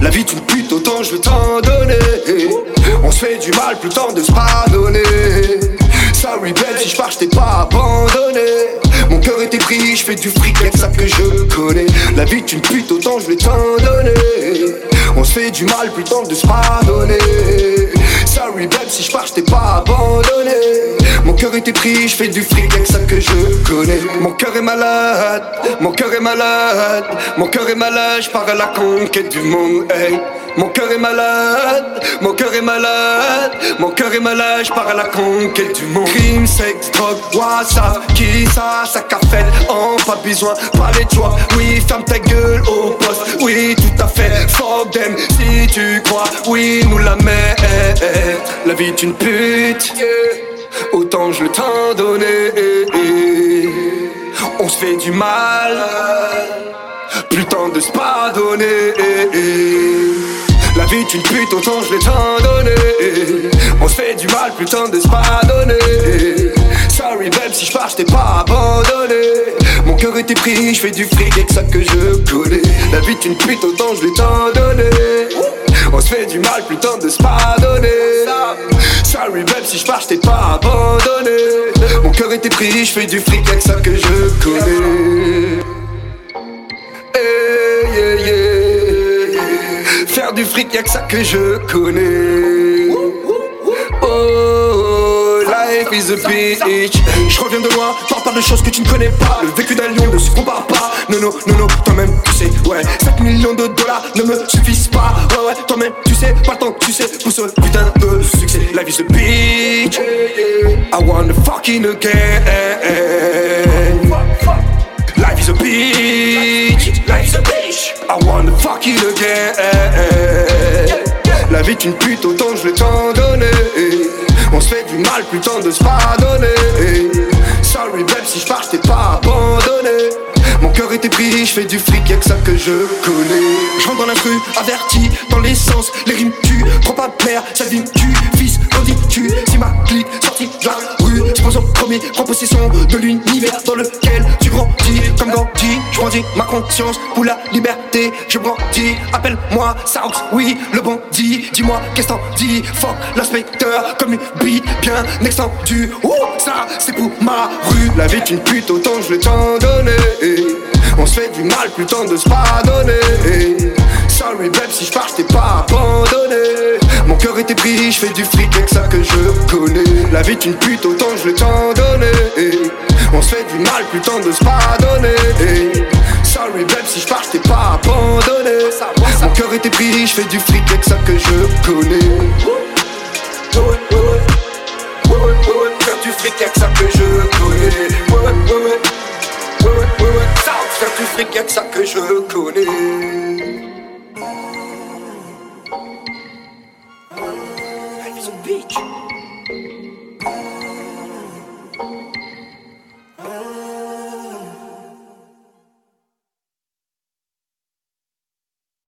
La vie d'une pute, autant je veux t'en donner. On se fait du mal, plus le temps de se pardonner. Sorry, belle, si je pars, je t'ai pas abandonné. Mon cœur était pris, je fais du fric, y'a que ça que je connais. La vie d'une pute, autant je vais t'en donner. On se fait du mal, plus temps de se pardonner. Sorry, belle, si je pars, je t'ai pas abandonné. Mon cœur était pris, je fais du fric, y'a que ça que je connais. Mon cœur est malade, mon cœur est malade, mon cœur est malade, je pars à la conquête du monde, hey. Mon cœur est malade, mon cœur est malade, mon cœur est malade, je pars à la conquête du monde. Crime, sexe, drogue, WhatsApp, qui ça, ça café, en pas besoin, parler de joie. Oui, ferme ta gueule au poste, oui, tout à fait. Fuck them, si tu crois, oui, nous la met. La vie est une pute, autant je le t'en donner. On se fait du mal, plus temps de se pardonner. La vie est une pute, autant je l'ai t'en donné. On se fait du mal, plus temps de se pardonner. Sorry babe, si je pars, je t'ai pas abandonné. Mon cœur était pris, je fais du fric avec ça que je connais. La vie est une pute, autant je l'ai t'en donné. On se fait du mal, plus temps de se pardonner. Sorry babe, si je pars, je t'ai pas abandonné. Mon cœur était pris, je fais du fric avec ça que je connais. Y'a que ça que je connais. Oh, life is a bitch. Je reviens de loin, t'en parles de choses que tu ne connais pas. Le vécu d'un lion ne se compare pas. Non, non, non, non, toi-même tu sais, ouais. 5 millions de dollars ne me suffisent pas. Ouais, ouais, toi-même tu sais, pas le temps tu sais pour ce putain de succès. Life is a bitch. I wanna fucking again. Life is a bitch. Life is a bitch. I wanna fuck it again. Est une pute, autant je vais t'en donner. On se fait du mal, plus temps de se pardonner. Sorry babe, si je pars, je t'ai pas abandonné. Mon cœur était pris, je fais du fric, y'a que ça que je connais. Je rentre dans l'instru, averti, dans l'essence, les rimes tu Prends pas de mère, ça tu fils, grandis tu Si ma clique, sortie de la rue, je pense au premier, prends possession de l'univers dans lequel tu grandis. Je grandis ma conscience pour la liberté, je brandis. Appelle-moi Sarox, oui, le bandit. Dis-moi, qu'est-ce t'en dis? Fuck l'inspecteur, comme une bite bien extendue. Ouh, ça, c'est pour ma rue. La vie est une pute, autant je l'ai t'en donné. On se fait du mal, plus temps de se pardonner. Sorry babe, si je pars, t'ai pas abandonné. Mon cœur était pris, je fais du fric avec ça que je connais. La vie est une pute, autant je l'ai t'en donné. Se fait du mal, temps de se pardonner. Sorry babe, si je pars, t'ai pas abandonné. Mon cœur était pris, je fais du fric avec ça que je connais. Faire du fric avec ça que je connais. Faire du fric, que ça que je connais.